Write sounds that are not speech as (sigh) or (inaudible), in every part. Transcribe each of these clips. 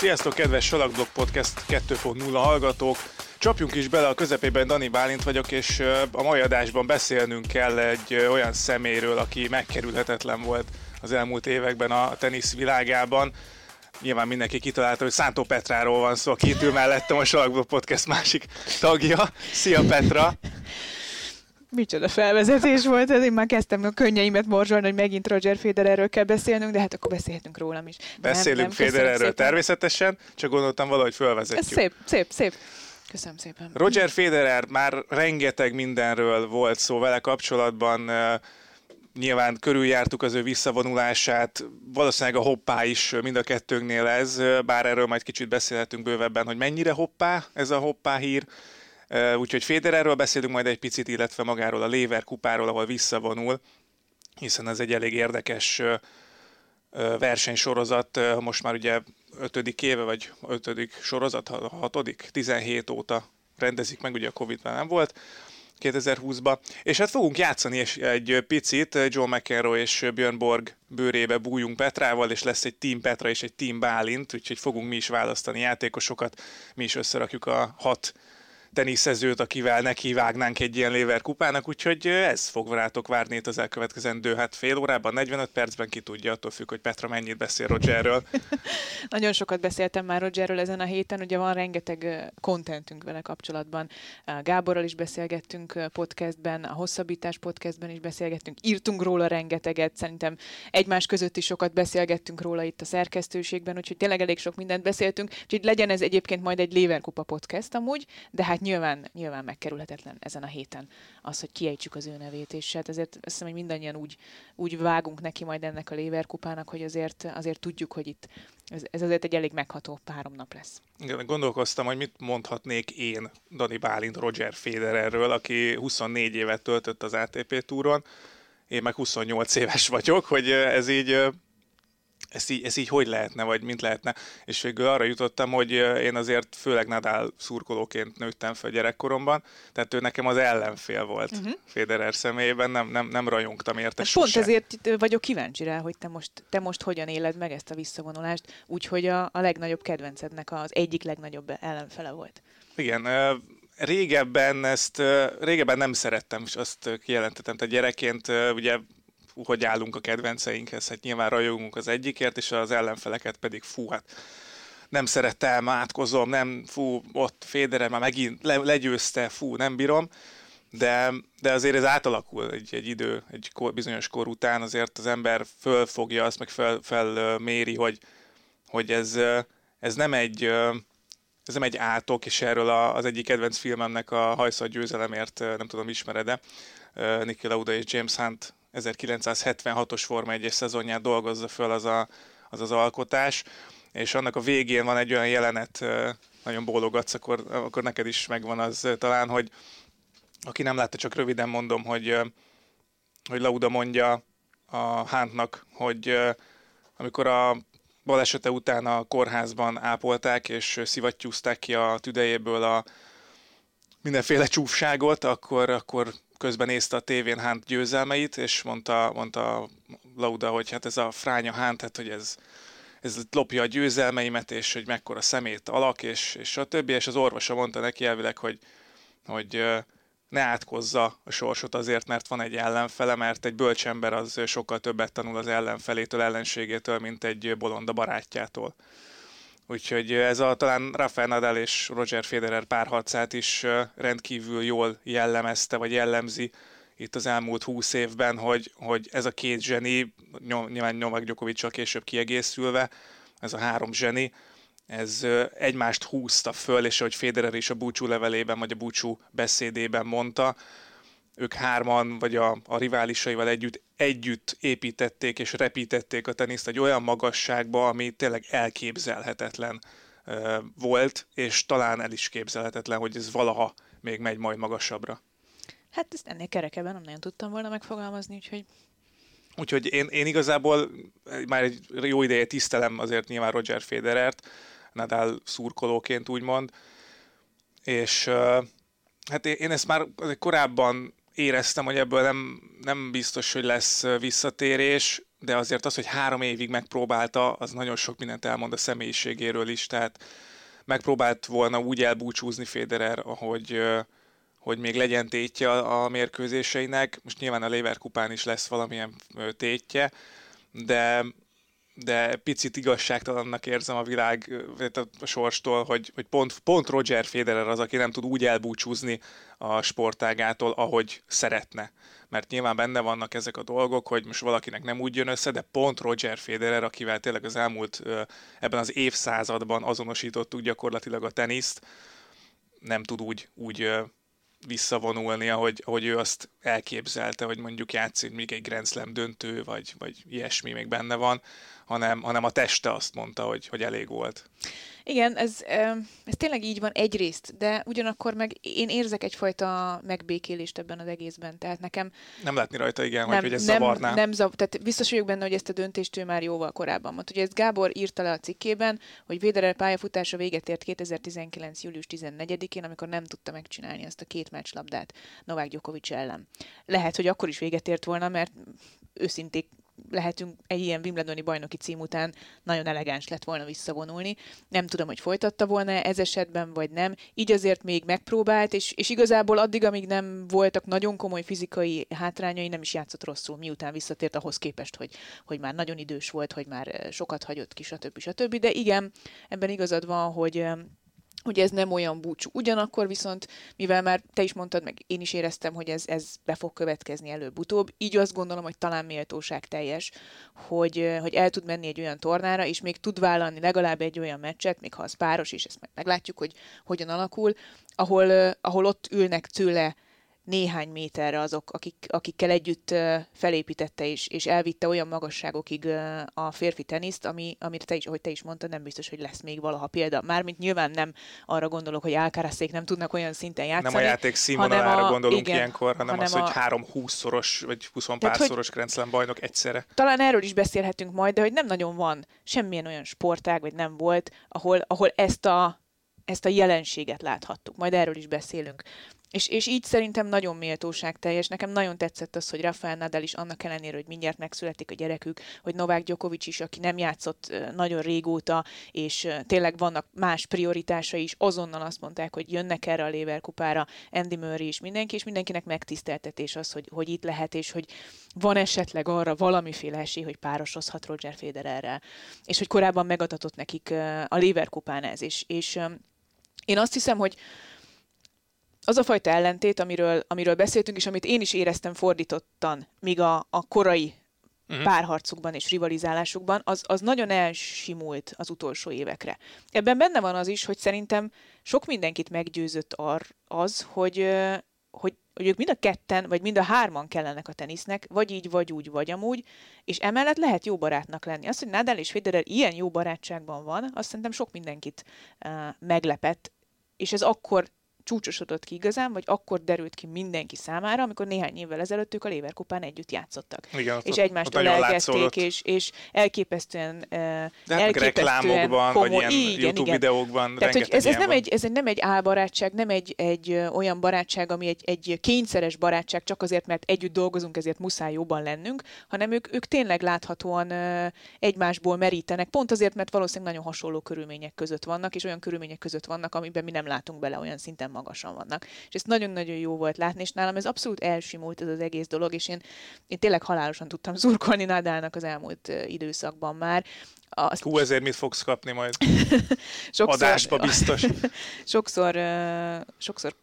Sziasztok, kedves Salakblog Podcast 2.0 hallgatók! Csapjunk is bele, a közepében Dani Bálint vagyok, és a mai adásban beszélnünk kell egy olyan szeméről, aki megkerülhetetlen volt az elmúlt években a tenisz világában. Nyilván mindenki kitalálta, hogy Szántó Petráról van szó, aki itt ül mellettem a Salakblog Podcast másik tagja. Szia Petra! Micsoda felvezetés volt ez, én már kezdtem a könnyeimet morzsolni, hogy megint Roger Federerről kell beszélnünk, de hát akkor beszélhetünk rólam is. Beszélünk Federerről természetesen, csak gondoltam valahogy felvezetjük. Ez szép, szép, szép. Köszönöm szépen. Roger Federer már rengeteg mindenről volt szó vele kapcsolatban, nyilván körüljártuk az ő visszavonulását, valószínűleg a hoppá is mind a kettőnknél ez, bár erről majd kicsit beszélhetünk bővebben, hogy mennyire hoppá ez a hoppá hír, Úgyhogy Federerről beszélünk majd egy picit, illetve magáról a Léver kupáról, ahol visszavonul, hiszen ez egy elég érdekes versenysorozat, most már ugye ötödik éve, vagy ötödik sorozat, hatodik, 17 óta rendezik meg, ugye a Covid-ban nem volt, 2020-ba. És hát fogunk játszani egy picit, John McEnroe és Björn Borg bőrébe bújunk Petrával, és lesz egy Team Petra és egy Team Bálint, úgyhogy fogunk mi is választani játékosokat, mi is összerakjuk a hat teniszezőt, akivel neki vágnánk egy ilyen Léver kupának, úgyhogy ez fog rátok várni itt az elkövetkezendő hát fél órában, 45 percben ki tudja, attól függ, hogy Petra mennyit beszél Rogerről. (laughs) Nagyon sokat beszéltem már Rogerről ezen a héten, ugye van rengeteg kontentünk vele kapcsolatban. Gáborral is beszélgettünk podcastben, a Hosszabbítás podcastben is beszélgettünk, írtunk róla rengeteget, szerintem egymás között is sokat beszélgettünk róla itt a szerkesztőségben, úgyhogy tényleg elég sok mindent beszéltünk, úgyhogy legyen ez egyébként majd egy Léver kupa podcast amúgy, de hát hát nyilván, nyilván megkerülhetetlen ezen a héten az, hogy kiejtsük az ő nevét, és hát ezért azt hiszem, hogy mindannyian úgy, úgy vágunk neki majd ennek a Léver kupának, hogy azért, azért tudjuk, hogy itt ez, ez azért egy elég megható három nap lesz. Igen, gondolkoztam, hogy mit mondhatnék én Dani Bálint Roger Federerről, aki 24 évet töltött az ATP túron, én meg 28 éves vagyok, hogy ez így ez így, ez így hogy lehetne, vagy mint lehetne. És végül arra jutottam, hogy én azért főleg Nadal szurkolóként nőttem fel gyerekkoromban, tehát ő nekem az ellenfél volt uh-huh. Federer személyében, nem, nem, nem rajongtam érte hát Pont ezért vagyok kíváncsi rá, hogy te most, te most hogyan éled meg ezt a visszavonulást, úgyhogy a, a legnagyobb kedvencednek az egyik legnagyobb ellenfele volt. Igen, régebben ezt, régebben nem szerettem, és azt kijelentettem, tehát gyerekként ugye hogy állunk a kedvenceinkhez, hát nyilván rajongunk az egyikért, és az ellenfeleket pedig fú, hát nem szerettem, átkozom, nem, fú, ott Fédere már megint le, legyőzte, fú, nem bírom, de, de azért ez átalakul egy, egy idő, egy kor, bizonyos kor után, azért az ember fölfogja azt, meg fel, felméri, hogy, hogy ez, ez nem egy ez nem egy átok, és erről az egyik kedvenc filmemnek a győzelemért, nem tudom, ismered-e, Nicky Lauda és James Hunt 1976-os Forma 1-es szezonját dolgozza föl az, a, az az alkotás, és annak a végén van egy olyan jelenet, nagyon bólogatsz, akkor, akkor neked is megvan az talán, hogy aki nem látta, csak röviden mondom, hogy, hogy Lauda mondja a Hántnak, hogy amikor a balesete után a kórházban ápolták és szivattyúzták ki a tüdejéből a mindenféle csúfságot, akkor, akkor közben nézte a tévén Hunt győzelmeit, és mondta, mondta Lauda, hogy hát ez a fránya Hunt, hát hogy ez, ez lopja a győzelmeimet, és hogy mekkora szemét alak, és, és a többi, és az orvosa mondta neki elvileg, hogy, hogy ne átkozza a sorsot azért, mert van egy ellenfele, mert egy bölcsember az sokkal többet tanul az ellenfelétől, ellenségétől, mint egy bolonda barátjától. Úgyhogy ez a talán Rafael Nadal és Roger Federer párharcát is rendkívül jól jellemezte, vagy jellemzi itt az elmúlt húsz évben, hogy, hogy ez a két zseni, nyilván Novak djokovic később kiegészülve, ez a három zseni, ez egymást húzta föl, és ahogy Federer is a búcsú levelében, vagy a búcsú beszédében mondta, ők hárman, vagy a, a riválisaival együtt, együtt építették és repítették a teniszt egy olyan magasságba, ami tényleg elképzelhetetlen uh, volt, és talán el is képzelhetetlen, hogy ez valaha még megy majd magasabbra. Hát ezt ennél kerekebben nem nagyon tudtam volna megfogalmazni, úgyhogy Úgyhogy én, én igazából már egy jó ideje tisztelem azért nyilván Roger Federert, Nadal szurkolóként úgymond, és hát én ezt már korábban éreztem, hogy ebből nem, nem biztos, hogy lesz visszatérés. de azért az, hogy három évig megpróbálta, az nagyon sok mindent elmond a személyiségéről is, tehát megpróbált volna úgy elbúcsúzni Federer, ahogy, hogy még legyen tétje a mérkőzéseinek. Most nyilván a Leverkupán is lesz valamilyen tétje, de de picit igazságtalannak érzem a világ a sorstól, hogy, hogy pont, pont Roger Federer az, aki nem tud úgy elbúcsúzni a sportágától, ahogy szeretne. Mert nyilván benne vannak ezek a dolgok, hogy most valakinek nem úgy jön össze, de pont Roger Federer, akivel tényleg az elmúlt ebben az évszázadban azonosítottuk gyakorlatilag a teniszt, nem tud úgy, úgy visszavonulni, ahogy, ahogy ő azt elképzelte, hogy mondjuk játszik még egy Grand Slam döntő, vagy, vagy ilyesmi még benne van, hanem, hanem a teste azt mondta, hogy, hogy elég volt. Igen, ez, ez tényleg így van egyrészt, de ugyanakkor meg én érzek egyfajta megbékélést ebben az egészben. Tehát nekem... Nem látni rajta, igen, nem, hogy ez nem, zavarná. Nem zav, tehát biztos vagyok benne, hogy ezt a döntést ő már jóval korábban mondta. Ugye ezt Gábor írta le a cikkében, hogy Véderer pályafutása véget ért 2019. július 14-én, amikor nem tudta megcsinálni azt a két meccslabdát Novák Djokovic ellen. Lehet, hogy akkor is véget ért volna, mert őszinték lehetünk egy ilyen Wimbledoni bajnoki cím után nagyon elegáns lett volna visszavonulni. Nem tudom, hogy folytatta volna ez esetben, vagy nem. Így azért még megpróbált, és, és igazából addig, amíg nem voltak nagyon komoly fizikai hátrányai, nem is játszott rosszul, miután visszatért ahhoz képest, hogy, hogy már nagyon idős volt, hogy már sokat hagyott ki, stb. stb. De igen, ebben igazad van, hogy hogy ez nem olyan búcsú. Ugyanakkor viszont, mivel már te is mondtad, meg én is éreztem, hogy ez, ez be fog következni előbb-utóbb, így azt gondolom, hogy talán méltóság teljes, hogy, hogy el tud menni egy olyan tornára, és még tud vállalni legalább egy olyan meccset, még ha az páros is, ezt meg meglátjuk, hogy hogyan alakul, ahol, ahol ott ülnek tőle néhány méterre azok, akik, akikkel együtt felépítette és, és elvitte olyan magasságokig a férfi teniszt, ami, amire te is, ahogy te is mondtad, nem biztos, hogy lesz még valaha példa. Mármint nyilván nem arra gondolok, hogy Alcarazék nem tudnak olyan szinten játszani. Nem a játék színvonalára gondolunk igen, három hanem, hanem az, a... hogy három 20-szoros vagy 20 pár szoros Grand Slam bajnok egyszerre. Talán erről is beszélhetünk majd, de hogy nem nagyon van semmilyen olyan sportág, vagy nem volt, ahol, ahol ezt a ezt a jelenséget láthattuk. Majd erről is beszélünk. És, és így szerintem nagyon méltóság teljes. Nekem nagyon tetszett az, hogy Rafael Nadal is annak ellenére, hogy mindjárt megszületik a gyerekük, hogy Novák Djokovic is, aki nem játszott nagyon régóta, és tényleg vannak más prioritásai is, azonnal azt mondták, hogy jönnek erre a Lever kupára, Andy Murray is mindenki, és mindenkinek megtiszteltetés az, hogy, hogy itt lehet, és hogy van esetleg arra valamiféle esély, hogy párosozhat Roger Federerrel. És hogy korábban megadatott nekik a Lever kupán ez. És, és én azt hiszem, hogy az a fajta ellentét, amiről, amiről beszéltünk, és amit én is éreztem fordítottan, míg a, a korai uh-huh. párharcukban és rivalizálásukban, az, az nagyon elsimult az utolsó évekre. Ebben benne van az is, hogy szerintem sok mindenkit meggyőzött ar, az, hogy, hogy, hogy ők mind a ketten, vagy mind a hárman kellenek a tenisznek, vagy így, vagy úgy, vagy amúgy, és emellett lehet jó barátnak lenni. Az, hogy Nadal és Federer ilyen jó barátságban van, azt szerintem sok mindenkit uh, meglepett, és ez akkor csúcsosodott ki igazán, vagy akkor derült ki mindenki számára, amikor néhány évvel ezelőtt ők a Léverkupán együtt játszottak. Igen, és egymástól elkezdték, és, és elképesztően, De hát elképesztően reklámokban, komoly, vagy ilyen igen, YouTube igen. videókban Tehát, hogy ez, ez, nem egy, ez nem egy álbarátság, nem egy, egy olyan barátság, ami egy, egy kényszeres barátság, csak azért, mert együtt dolgozunk, ezért muszáj jobban lennünk, hanem ők, ők tényleg láthatóan egymásból merítenek, pont azért, mert valószínűleg nagyon hasonló körülmények között vannak, és olyan körülmények között vannak, amiben mi nem látunk bele olyan szinten magasan vannak. És ezt nagyon-nagyon jó volt látni, és nálam ez abszolút elsimult ez az egész dolog, és én, én tényleg halálosan tudtam zurkolni Nadalnak az elmúlt időszakban már. Azt... Hú, ezért mit fogsz kapni majd? (laughs) sokszor, Adásba biztos. (laughs) sokszor, sokszor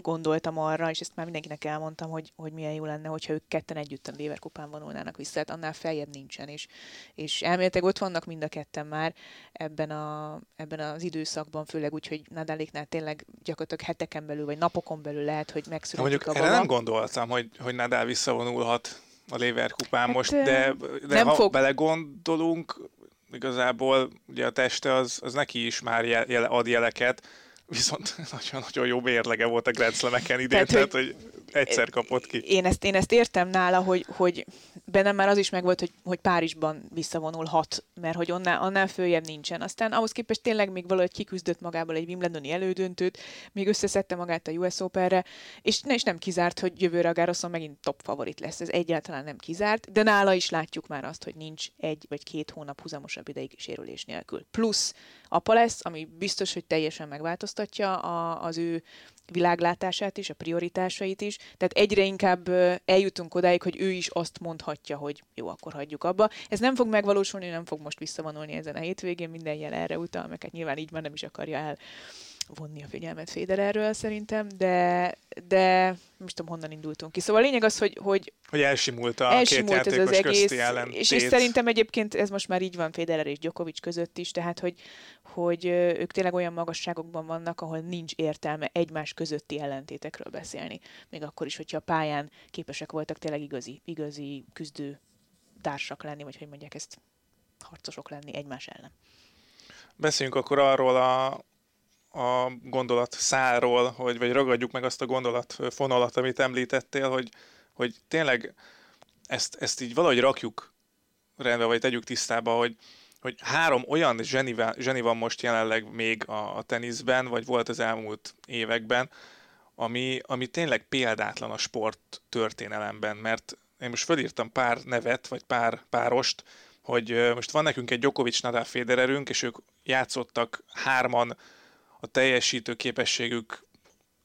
gondoltam arra, és ezt már mindenkinek elmondtam, hogy, hogy milyen jó lenne, hogyha ők ketten együtt a Lever kupán vonulnának vissza, hát annál feljebb nincsen, és, és elméletileg ott vannak mind a ketten már ebben, a, ebben az időszakban, főleg úgy, hogy Nadáléknál tényleg gyakorlatilag heteken belül, vagy napokon belül lehet, hogy megszületik mondjuk, a Erre nem gondoltam, hogy, hogy Nadal visszavonulhat a Lever kupán hát, most, de, de nem ha fog... belegondolunk, igazából ugye a teste az, az neki is már jele, ad jeleket, viszont (laughs) nagyon-nagyon jó mérlege volt a Grand Slam-eken idén, tehát, tehát hogy, hogy egyszer kapott ki. Én ezt, én ezt értem nála, hogy, hogy bennem már az is megvolt, hogy, hogy Párizsban visszavonulhat, mert hogy onnál, annál följebb nincsen. Aztán ahhoz képest tényleg még valahogy kiküzdött magából egy Wimbledoni elődöntőt, még összeszedte magát a US Open-re, és, ne, és nem kizárt, hogy jövőre a Garroson megint top favorit lesz. Ez egyáltalán nem kizárt, de nála is látjuk már azt, hogy nincs egy vagy két hónap húzamosabb ideig sérülés nélkül. Plusz apa lesz, ami biztos, hogy teljesen megváltoztatja a, az ő világlátását is, a prioritásait is. Tehát egyre inkább eljutunk odáig, hogy ő is azt mondhatja, hogy jó, akkor hagyjuk abba. Ez nem fog megvalósulni, nem fog most visszavonulni ezen a hétvégén, minden jel erre utal, meg hát nyilván így már nem is akarja el vonni a figyelmet Federerről szerintem, de, de most tudom, honnan indultunk ki. Szóval a lényeg az, hogy... Hogy, hogy elsimult a elsimult két ez az egész, és, és szerintem egyébként ez most már így van Federer és Djokovic között is, tehát hogy, hogy ők tényleg olyan magasságokban vannak, ahol nincs értelme egymás közötti ellentétekről beszélni. Még akkor is, hogyha a pályán képesek voltak tényleg igazi, igazi küzdő társak lenni, vagy hogy mondják ezt, harcosok lenni egymás ellen. Beszéljünk akkor arról a a gondolat száról, hogy, vagy ragadjuk meg azt a gondolat fonalat, amit említettél, hogy, hogy tényleg ezt, ezt így valahogy rakjuk rendbe, vagy tegyük tisztába, hogy, hogy három olyan zseni, zseni van most jelenleg még a, a teniszben, vagy volt az elmúlt években, ami, ami tényleg példátlan a sport történelemben, mert én most fölírtam pár nevet, vagy pár párost, hogy most van nekünk egy Djokovic Nadal Federerünk, és ők játszottak hárman a teljesítő képességük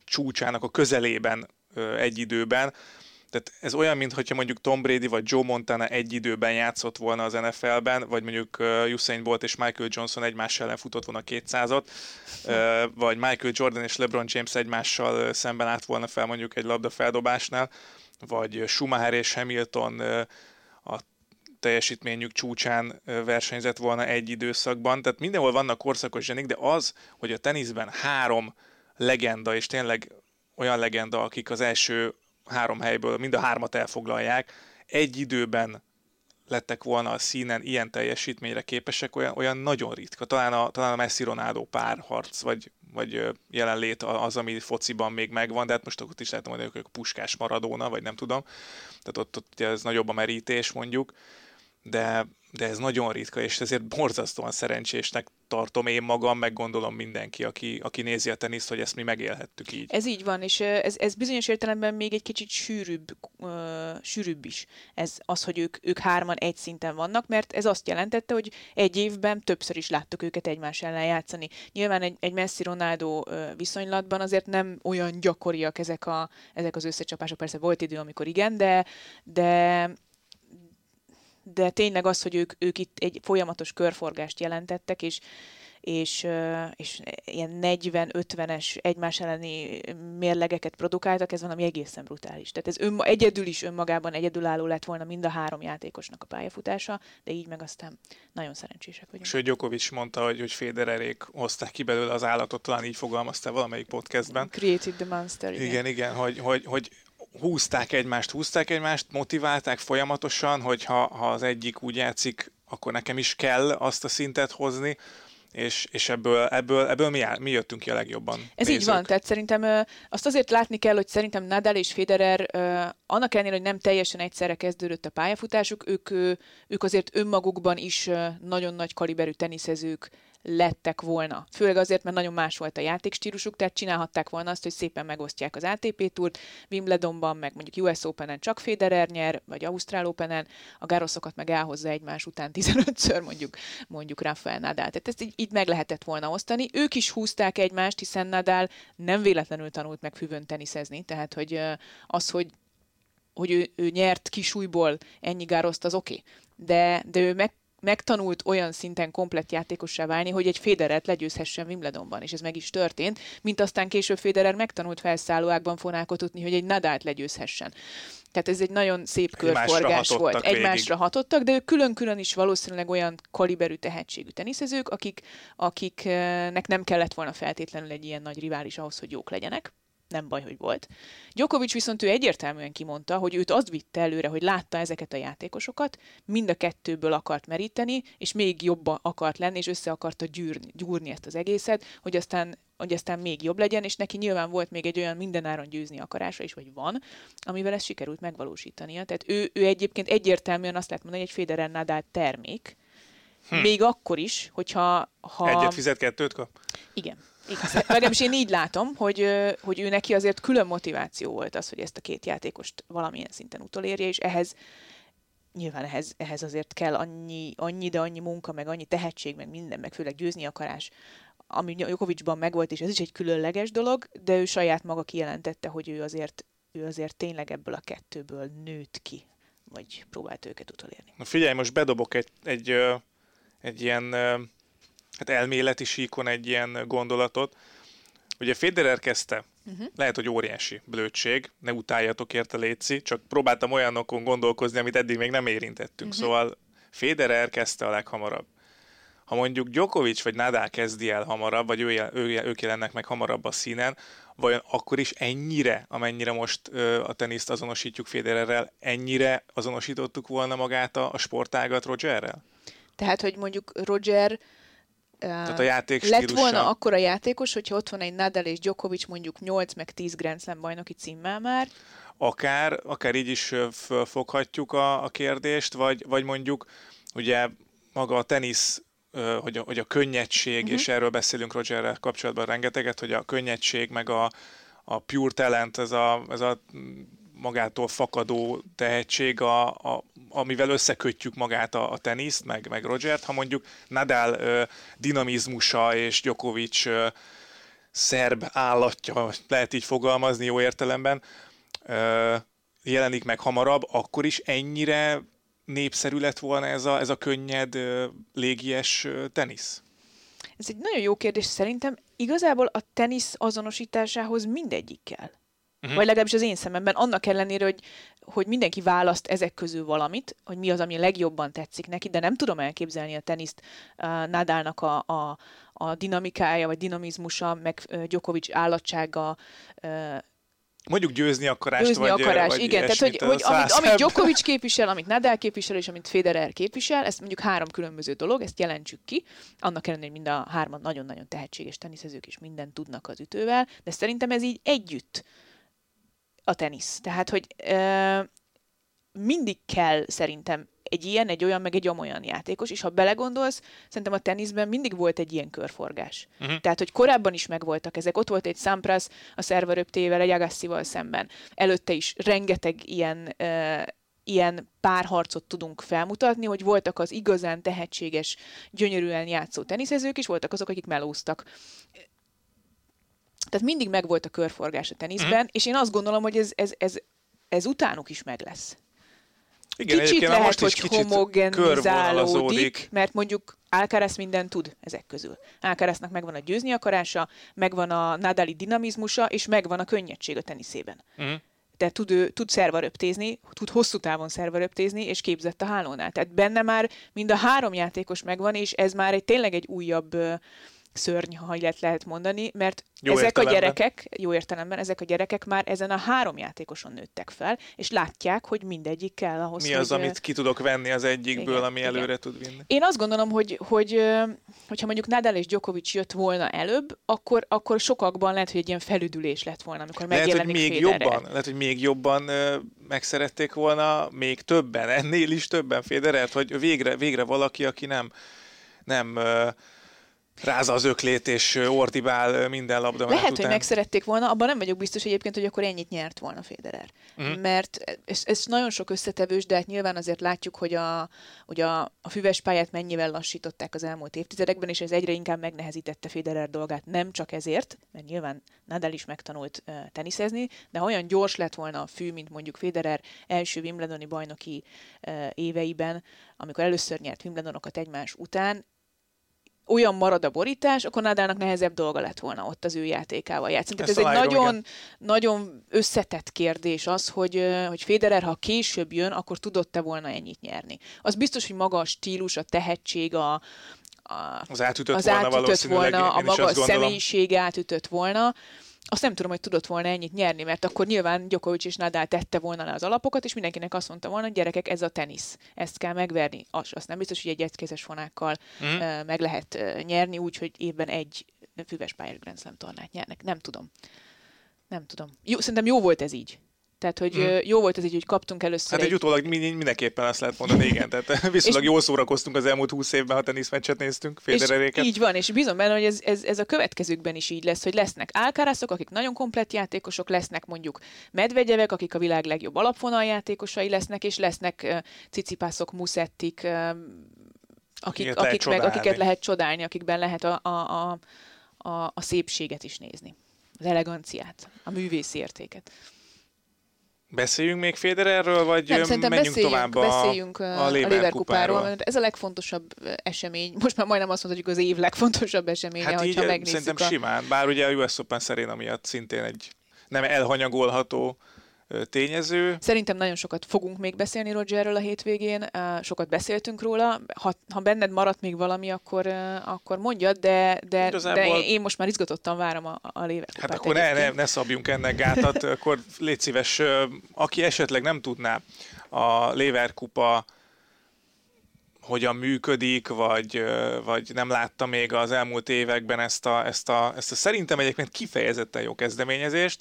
csúcsának a közelében egy időben. Tehát ez olyan, mintha mondjuk Tom Brady vagy Joe Montana egy időben játszott volna az NFL-ben, vagy mondjuk Usain Bolt és Michael Johnson egymás ellen futott volna 200-at, vagy Michael Jordan és LeBron James egymással szemben állt volna fel mondjuk egy labda feldobásnál, vagy Schumacher és Hamilton a teljesítményük csúcsán versenyzett volna egy időszakban. Tehát mindenhol vannak korszakos zsenik, de az, hogy a teniszben három legenda, és tényleg olyan legenda, akik az első három helyből mind a hármat elfoglalják, egy időben lettek volna a színen ilyen teljesítményre képesek, olyan, olyan nagyon ritka. Talán a, talán a Messi-Ronaldo párharc, vagy, vagy jelenlét az, ami fociban még megvan, de hát most ott is lehet mondani, hogy puskás maradóna, vagy nem tudom. Tehát ott, ott ugye ez nagyobb a merítés mondjuk de, de ez nagyon ritka, és ezért borzasztóan szerencsésnek tartom én magam, meg gondolom mindenki, aki, aki nézi a teniszt, hogy ezt mi megélhettük így. Ez így van, és ez, ez bizonyos értelemben még egy kicsit sűrűbb, uh, sűrűbb is. Ez az, hogy ők, ők hárman egy szinten vannak, mert ez azt jelentette, hogy egy évben többször is láttuk őket egymás ellen játszani. Nyilván egy, egy Messi-Ronaldo viszonylatban azért nem olyan gyakoriak ezek, a, ezek az összecsapások. Persze volt idő, amikor igen, de, de de tényleg az, hogy ők, ők itt egy folyamatos körforgást jelentettek, és, és, és ilyen 40-50-es egymás elleni mérlegeket produkáltak, ez valami egészen brutális. Tehát ez ön, egyedül is önmagában egyedülálló lett volna mind a három játékosnak a pályafutása, de így meg aztán nagyon szerencsések vagyunk. Sőt, Djokovic mondta, hogy, hogy Federerék hozták ki belőle az állatot, talán így fogalmazta valamelyik podcastben. Created the monster. Igen, igen, igen hogy, hogy, hogy húzták egymást, húzták egymást, motiválták folyamatosan, hogy ha, ha az egyik úgy játszik, akkor nekem is kell azt a szintet hozni, és, és ebből, ebből, ebből mi, áll, mi jöttünk ki a legjobban. Ez nézők. így van, tehát szerintem ö, azt azért látni kell, hogy szerintem Nadal és Federer ö, annak ellenére, hogy nem teljesen egyszerre kezdődött a pályafutásuk, ők, ö, ők azért önmagukban is ö, nagyon nagy kaliberű teniszezők lettek volna. Főleg azért, mert nagyon más volt a játékstílusuk, tehát csinálhatták volna azt, hogy szépen megosztják az ATP túrt, Wimbledonban, meg mondjuk US Open-en csak Federer nyer, vagy Ausztrál Open-en, a gároszokat meg elhozza egymás után 15-ször mondjuk, mondjuk Rafael Nadal. Tehát ezt így, így meg lehetett volna osztani. Ők is húzták egymást, hiszen Nadal nem véletlenül tanult meg füvön teniszezni, tehát hogy az, hogy hogy ő, ő nyert kisújból ennyi gároszt, az oké. Okay. De, de ő meg megtanult olyan szinten komplett játékossá válni, hogy egy Federert legyőzhessen Wimbledonban, és ez meg is történt, mint aztán később Federer megtanult felszállóákban fonálkotni, hogy egy Nadált legyőzhessen. Tehát ez egy nagyon szép körforgás volt. Végig. Egymásra hatottak, de ők külön-külön is valószínűleg olyan kaliberű tehetségű teniszezők, akik, akiknek nem kellett volna feltétlenül egy ilyen nagy rivális ahhoz, hogy jók legyenek nem baj, hogy volt. Djokovic viszont ő egyértelműen kimondta, hogy őt azt vitte előre, hogy látta ezeket a játékosokat, mind a kettőből akart meríteni, és még jobban akart lenni, és össze akarta gyűrni, gyúrni ezt az egészet, hogy aztán hogy aztán még jobb legyen, és neki nyilván volt még egy olyan mindenáron győzni akarása is, vagy van, amivel ezt sikerült megvalósítania. Tehát ő, ő egyébként egyértelműen azt lehet mondani, hogy egy Federer Nadal termék, hm. még akkor is, hogyha... Ha... Egyet fizet, kettőt kap? Igen. Igen. Legalábbis én így látom, hogy, hogy ő neki azért külön motiváció volt az, hogy ezt a két játékost valamilyen szinten utolérje, és ehhez nyilván ehhez, ehhez azért kell annyi, annyi, de annyi munka, meg annyi tehetség, meg minden, meg főleg győzni akarás, ami Jokovicsban megvolt, és ez is egy különleges dolog, de ő saját maga kijelentette, hogy ő azért, ő azért tényleg ebből a kettőből nőtt ki, vagy próbált őket utolérni. Na figyelj, most bedobok egy, egy, egy ilyen hát elméleti síkon egy ilyen gondolatot. Ugye Federer kezdte, uh-huh. lehet, hogy óriási blödség, ne utáljatok érte Léci, csak próbáltam olyanokon gondolkozni, amit eddig még nem érintettünk. Uh-huh. Szóval Federer kezdte a leghamarabb. Ha mondjuk Djokovic vagy Nadal kezdi el hamarabb, vagy ő, ő, ők jelennek meg hamarabb a színen, vajon akkor is ennyire, amennyire most ö, a teniszt azonosítjuk Federerrel, ennyire azonosítottuk volna magát a, a sportágat Rogerrel? Tehát, hogy mondjuk Roger tehát a játék lett volna akkor a játékos, hogyha ott van egy Nadal és Djokovic mondjuk 8 meg 10 Grand Slam bajnoki címmel már. Akár, akár így is fölfoghatjuk a, a kérdést, vagy, vagy mondjuk ugye maga a tenisz hogy a, hogy a könnyedség, uh-huh. és erről beszélünk Rogerrel kapcsolatban rengeteget, hogy a könnyedség, meg a, a pure talent, ez a, ez a magától fakadó tehetség, a, a, amivel összekötjük magát a, a teniszt, meg, meg Rogert. Ha mondjuk Nadal ö, dinamizmusa és Djokovic ö, szerb állatja, lehet így fogalmazni jó értelemben, ö, jelenik meg hamarabb, akkor is ennyire népszerű lett volna ez a, ez a könnyed, ö, légies ö, tenisz? Ez egy nagyon jó kérdés. Szerintem igazából a tenisz azonosításához mindegyik kell. Uh-huh. Vagy legalábbis az én szememben, annak ellenére, hogy, hogy mindenki választ ezek közül valamit, hogy mi az, ami legjobban tetszik neki, de nem tudom elképzelni a teniszt uh, Nadalnak a, a, a dinamikája, vagy dinamizmusa, meg uh, Djokovic állatsága, uh, Mondjuk győzni akarást, győzni vagy, akarás, vagy igen. Tehát, hogy, hogy amit, amit Djokovic (laughs) képvisel, amit Nadal képvisel, és amit Federer képvisel, ezt mondjuk három különböző dolog, ezt jelentsük ki. Annak ellenére, hogy mind a hárman nagyon-nagyon tehetséges teniszezők, és mindent tudnak az ütővel, de szerintem ez így együtt a tenisz. Tehát, hogy ö, mindig kell szerintem egy ilyen, egy olyan, meg egy olyan játékos, és ha belegondolsz, szerintem a teniszben mindig volt egy ilyen körforgás. Uh-huh. Tehát, hogy korábban is megvoltak ezek. Ott volt egy Sampras a szerveröptével, egy Agassival szemben. Előtte is rengeteg ilyen uh, ilyen párharcot tudunk felmutatni, hogy voltak az igazán tehetséges, gyönyörűen játszó teniszezők, és voltak azok, akik melóztak. Tehát mindig megvolt a körforgás a teniszben, mm. és én azt gondolom, hogy ez, ez, ez, ez utánuk is meg lesz. Igen, kicsit lehet, most hogy homogenizálódik, mert mondjuk Alcaraz minden tud ezek közül. Alcaraznak megvan a győzni akarása, megvan a Nadali dinamizmusa, és megvan a könnyedség a teniszében. Mm. Tehát tud, ő, tud szervaröptézni, tud hosszú távon szervaröptézni, és képzett a hálónál. Tehát benne már mind a három játékos megvan, és ez már egy tényleg egy újabb szörny, ha így lehet mondani, mert jó ezek értelemben. a gyerekek, jó értelemben, ezek a gyerekek már ezen a három játékoson nőttek fel, és látják, hogy mindegyik kell ahhoz, Mi az, hogy, amit ki tudok venni az egyikből, igen, ami igen. előre tud vinni? Én azt gondolom, hogy, hogy hogyha mondjuk Nadal és Djokovic jött volna előbb, akkor, akkor sokakban lehet, hogy egy ilyen felüdülés lett volna, amikor lehet, megjelenik hogy még Federer. jobban, lehet, hogy még jobban ö, megszerették volna, még többen, ennél is többen Federert, hogy végre, végre valaki, aki nem nem ö, rázza az öklét és ordibál minden labda Lehet, után. hogy megszerették volna, abban nem vagyok biztos egyébként, hogy akkor ennyit nyert volna Federer. Uh-huh. Mert ez, ez nagyon sok összetevős, de hát nyilván azért látjuk, hogy a, hogy a, a füves pályát mennyivel lassították az elmúlt évtizedekben, és ez egyre inkább megnehezítette Federer dolgát. Nem csak ezért, mert nyilván Nadal is megtanult uh, teniszezni, de olyan gyors lett volna a fű, mint mondjuk Federer első Wimbledoni bajnoki uh, éveiben, amikor először nyert Wimbledonokat egymás után, olyan marad a borítás, akkor Nadának nehezebb dolga lett volna ott az ő játékával játszani. Tehát ez egy nagyon, nagyon összetett kérdés az, hogy, hogy Federer, ha később jön, akkor tudott-e volna ennyit nyerni. Az biztos, hogy maga a stílus, a tehetség, a, a, az átütött az volna, átütött volna a maga személyiség átütött volna azt nem tudom, hogy tudott volna ennyit nyerni, mert akkor nyilván Djokovic és Nadal tette volna le az alapokat, és mindenkinek azt mondta volna, hogy gyerekek, ez a tenisz, ezt kell megverni. Az, azt nem biztos, hogy egy egykezes fonákkal mm. meg lehet nyerni, úgy, hogy évben egy füves pályás Grand Slam tornát nyernek. Nem tudom. Nem tudom. Jó, szerintem jó volt ez így. Tehát, hogy hmm. jó volt ez így, hogy kaptunk először Hát egy, egy utólag mindenképpen azt lehet mondani, igen. Tehát (laughs) viszonylag jól szórakoztunk az elmúlt húsz évben, ha teniszmeccset néztünk, Federeréket. Így van, és bízom benne, hogy ez, ez, ez, a következőkben is így lesz, hogy lesznek álkárászok, akik nagyon komplett játékosok, lesznek mondjuk medvegyevek, akik a világ legjobb alapvonal játékosai lesznek, és lesznek uh, cicipászok, muszettik, uh, akik, akik meg, akiket lehet csodálni, akikben lehet a, a, a, a, a szépséget is nézni. Az eleganciát, a művészi értéket. Beszéljünk még Federerről, vagy Nem, menjünk beszéljünk, tovább a, beszéljünk a, a Léber kupáról, mert ez a legfontosabb esemény, most már majdnem azt mondhatjuk az év legfontosabb eseménye, hát hogyha így, megnézzük. Szerintem a... simán, bár ugye a US Open Serena miatt szintén egy nem elhanyagolható tényező. Szerintem nagyon sokat fogunk még beszélni Rogerről a hétvégén, sokat beszéltünk róla. Ha, ha benned maradt még valami, akkor, akkor mondjad, de, de, Igazából... de én most már izgatottan várom a, a lévekupát. Hát akkor ne, ne, ne szabjunk ennek gátat, akkor légy szíves, aki esetleg nem tudná a Léverkupa hogyan működik, vagy, vagy nem látta még az elmúlt években ezt a, ezt a, ezt a szerintem egyébként kifejezetten jó kezdeményezést,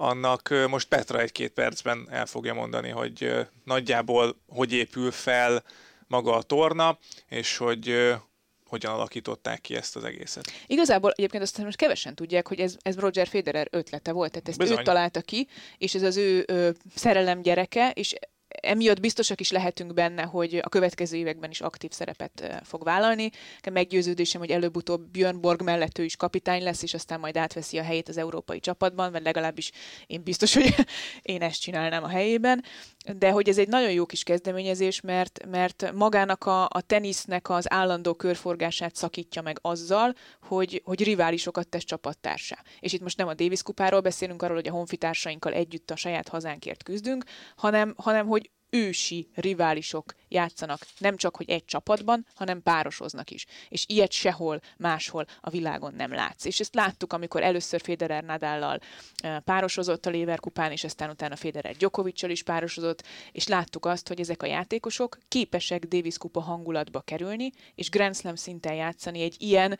annak most Petra egy-két percben el fogja mondani, hogy nagyjából hogy épül fel maga a torna, és hogy hogyan alakították ki ezt az egészet. Igazából egyébként azt most kevesen tudják, hogy ez, ez Roger Federer ötlete volt, tehát ezt Bizony. ő találta ki, és ez az ő ö, szerelem gyereke, és emiatt biztosak is lehetünk benne, hogy a következő években is aktív szerepet fog vállalni. Meggyőződésem, hogy előbb-utóbb Björn Borg mellett ő is kapitány lesz, és aztán majd átveszi a helyét az európai csapatban, vagy legalábbis én biztos, hogy (laughs) én ezt csinálnám a helyében. De hogy ez egy nagyon jó kis kezdeményezés, mert, mert magának a, a tenisznek az állandó körforgását szakítja meg azzal, hogy, hogy riválisokat tesz csapattársá. És itt most nem a Davis kupáról beszélünk, arról, hogy a honfitársainkkal együtt a saját hazánkért küzdünk, hanem, hanem hogy ősi riválisok játszanak, nem csak, hogy egy csapatban, hanem párosoznak is. És ilyet sehol máshol a világon nem látsz. És ezt láttuk, amikor először Federer Nadállal párosozott a Leverkupán, és aztán utána Federer Djokoviccal is párosozott, és láttuk azt, hogy ezek a játékosok képesek Davis kupa hangulatba kerülni, és Grand Slam szinten játszani egy ilyen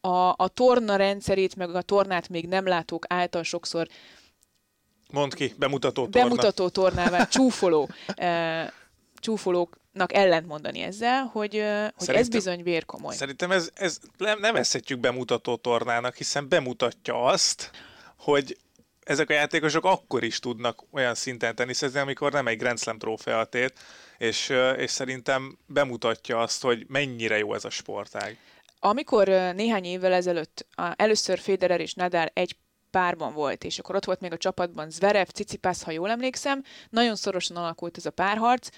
a, a torna rendszerét, meg a tornát még nem látók által sokszor Mond ki, bemutató torna. Bemutató tornával, csúfoló, (laughs) e, csúfolóknak ellent mondani ezzel, hogy, eh, hogy ez bizony vérkomoly. Szerintem ez, ez nem, eszhetjük bemutató tornának, hiszen bemutatja azt, hogy ezek a játékosok akkor is tudnak olyan szinten teniszezni, amikor nem egy Grand Slam trófeat ért, és, eh, és szerintem bemutatja azt, hogy mennyire jó ez a sportág. Amikor néhány évvel ezelőtt először Federer és Nadal egy párban volt, és akkor ott volt még a csapatban Zverev, Cicipász, ha jól emlékszem, nagyon szorosan alakult ez a párharc,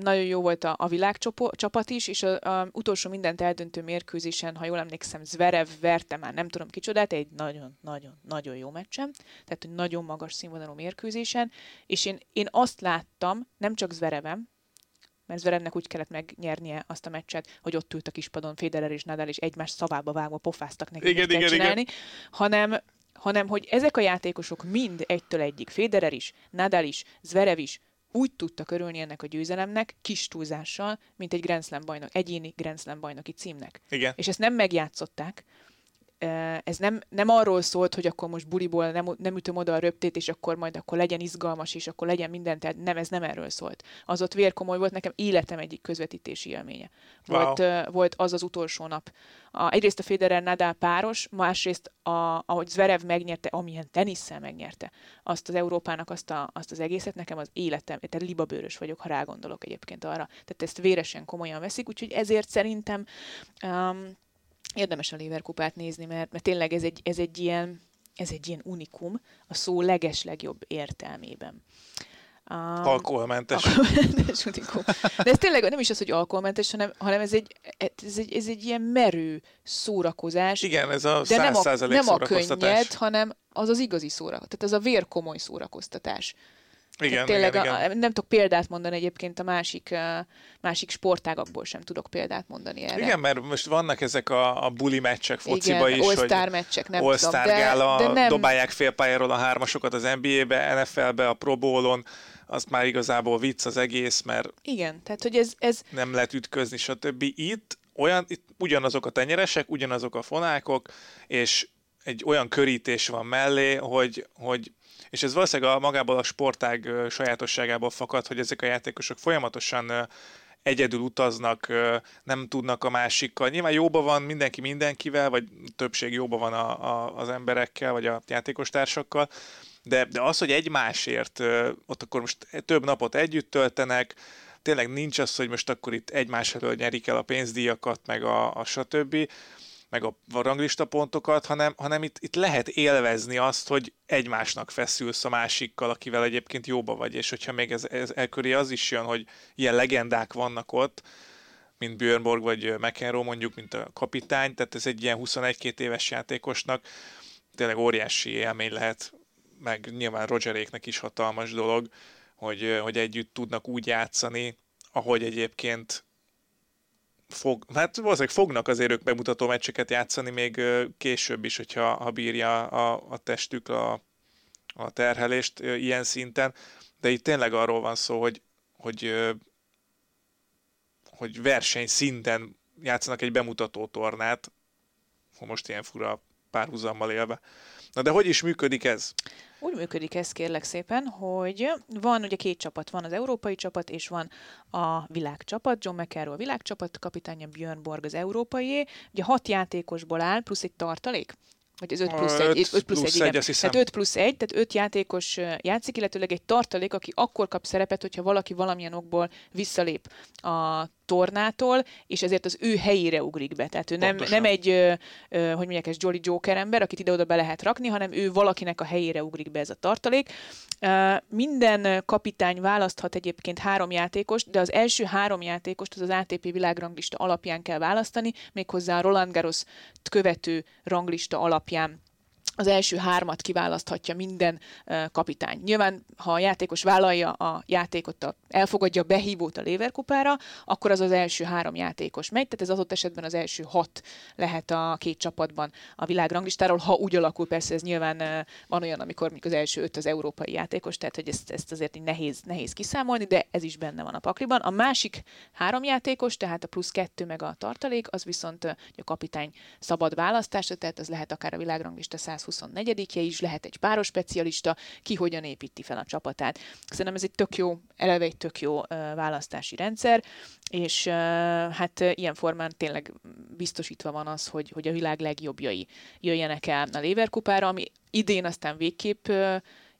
nagyon jó volt a, a világcsapat is, és az utolsó mindent eldöntő mérkőzésen, ha jól emlékszem, Zverev verte már nem tudom kicsodát, egy nagyon-nagyon-nagyon jó meccsem, tehát egy nagyon magas színvonalú mérkőzésen, és én, én azt láttam, nem csak Zverevem, mert Zverevnek úgy kellett megnyernie azt a meccset, hogy ott ült a kispadon Federer és Nadal, és egymás szavába vágva pofáztak neki, igen, igen, csinálni, igen. hanem hanem hogy ezek a játékosok mind egytől egyik, Federer is, Nadal is, Zverev is, úgy tudtak örülni ennek a győzelemnek, kis túlzással, mint egy Grand Slam bajnok, egyéni Grand Slam bajnoki címnek. Igen. És ezt nem megjátszották, ez nem, nem arról szólt, hogy akkor most buliból nem, nem ütöm oda a röptét, és akkor majd akkor legyen izgalmas, és akkor legyen minden, tehát nem, ez nem erről szólt. Az ott vérkomoly volt, nekem életem egyik közvetítési élménye. Volt, wow. volt az az utolsó nap. A, egyrészt a Federer Nadal páros, másrészt a, ahogy Zverev megnyerte, amilyen tenisszel megnyerte azt az Európának azt, a, azt az egészet, nekem az életem, tehát libabőrös vagyok, ha rágondolok egyébként arra. Tehát ezt véresen komolyan veszik, úgyhogy ezért szerintem um, érdemes a Lever kupát nézni, mert, mert tényleg ez egy, ez egy ilyen ez egy ilyen unikum a szó legeslegjobb értelmében. Um, alkoholmentes. Alkoholmentes (laughs) unikum. De ez tényleg nem is az, hogy alkoholmentes, hanem, hanem ez, egy, ez, egy, ez egy ilyen merő szórakozás. Igen, ez a de nem a, nem a könnyed, hanem az az igazi szórakoztatás. Tehát az a vérkomoly szórakoztatás. Igen, tényleg igen, a, igen. nem tudok példát mondani egyébként a másik, másik sportágakból sem tudok példát mondani erre. Igen, mert most vannak ezek a, a buli meccsek fociba igen, is, all-star meccsek, nem all-star tudom, gála, de, de nem... dobálják félpályáról a hármasokat az NBA-be, NFL-be, a Pro Bowl-on, az már igazából vicc az egész, mert igen, tehát hogy ez, ez... nem lehet ütközni, stb. Itt olyan, itt ugyanazok a tenyeresek, ugyanazok a fonákok, és egy olyan körítés van mellé, hogy, hogy és ez valószínűleg a magából a sportág sajátosságából fakad, hogy ezek a játékosok folyamatosan egyedül utaznak, nem tudnak a másikkal. Nyilván jóba van mindenki mindenkivel, vagy többség jóba van a, a, az emberekkel, vagy a játékostársakkal, de, de az, hogy egymásért ott akkor most több napot együtt töltenek, tényleg nincs az, hogy most akkor itt egymás elől nyerik el a pénzdíjakat, meg a, a stb., meg a, ranglista pontokat, hanem, hanem itt, itt lehet élvezni azt, hogy egymásnak feszülsz a másikkal, akivel egyébként jóba vagy, és hogyha még ez, ez elköré az is jön, hogy ilyen legendák vannak ott, mint Björnborg vagy McEnroe mondjuk, mint a kapitány, tehát ez egy ilyen 21-2 éves játékosnak tényleg óriási élmény lehet, meg nyilván Rogeréknek is hatalmas dolog, hogy, hogy együtt tudnak úgy játszani, ahogy egyébként fog, hát valószínűleg fognak azért ők bemutató meccseket játszani még később is, hogyha ha bírja a, a testük a, a terhelést ilyen szinten, de itt tényleg arról van szó, hogy, hogy, hogy verseny szinten játszanak egy bemutató tornát, most ilyen fura párhuzammal élve. Na de hogy is működik ez? Úgy működik ez kérlek szépen, hogy van ugye két csapat, van az európai csapat és van a világcsapat, John McEnroe a világcsapat, kapitánya Björn Borg az európai. Ugye hat játékosból áll, plusz egy tartalék? Vagy az 5 plusz 1, 5 plusz, plusz 1, igen. Tehát 5 plusz 1, tehát 5 játékos játszik, illetőleg egy tartalék, aki akkor kap szerepet, hogyha valaki valamilyen okból visszalép a tornától, és ezért az ő helyére ugrik be. Tehát ő nem, nem egy, ö, ö, hogy mondják, ez Jolly Joker ember, akit ide-oda be lehet rakni, hanem ő valakinek a helyére ugrik be ez a tartalék. Minden kapitány választhat egyébként három játékost, de az első három játékost az az ATP világranglista alapján kell választani, méghozzá a Roland Garros követő ranglista alapján az első hármat kiválaszthatja minden kapitány. Nyilván, ha a játékos vállalja a játékot, a, elfogadja a behívót a Léverkupára, akkor az az első három játékos megy, tehát ez adott esetben az első hat lehet a két csapatban a világranglistáról, ha úgy alakul, persze ez nyilván van olyan, amikor mondjuk az első öt az európai játékos, tehát hogy ezt, ezt azért így nehéz, nehéz kiszámolni, de ez is benne van a pakliban. A másik három játékos, tehát a plusz kettő meg a tartalék, az viszont a kapitány szabad választása, tehát az lehet akár a világranglista 120 124-je is, lehet egy páros specialista, ki hogyan építi fel a csapatát. Szerintem ez egy tök jó, eleve egy tök jó választási rendszer, és hát ilyen formán tényleg biztosítva van az, hogy, hogy a világ legjobbjai jöjjenek el a Leverkupára, ami idén aztán végképp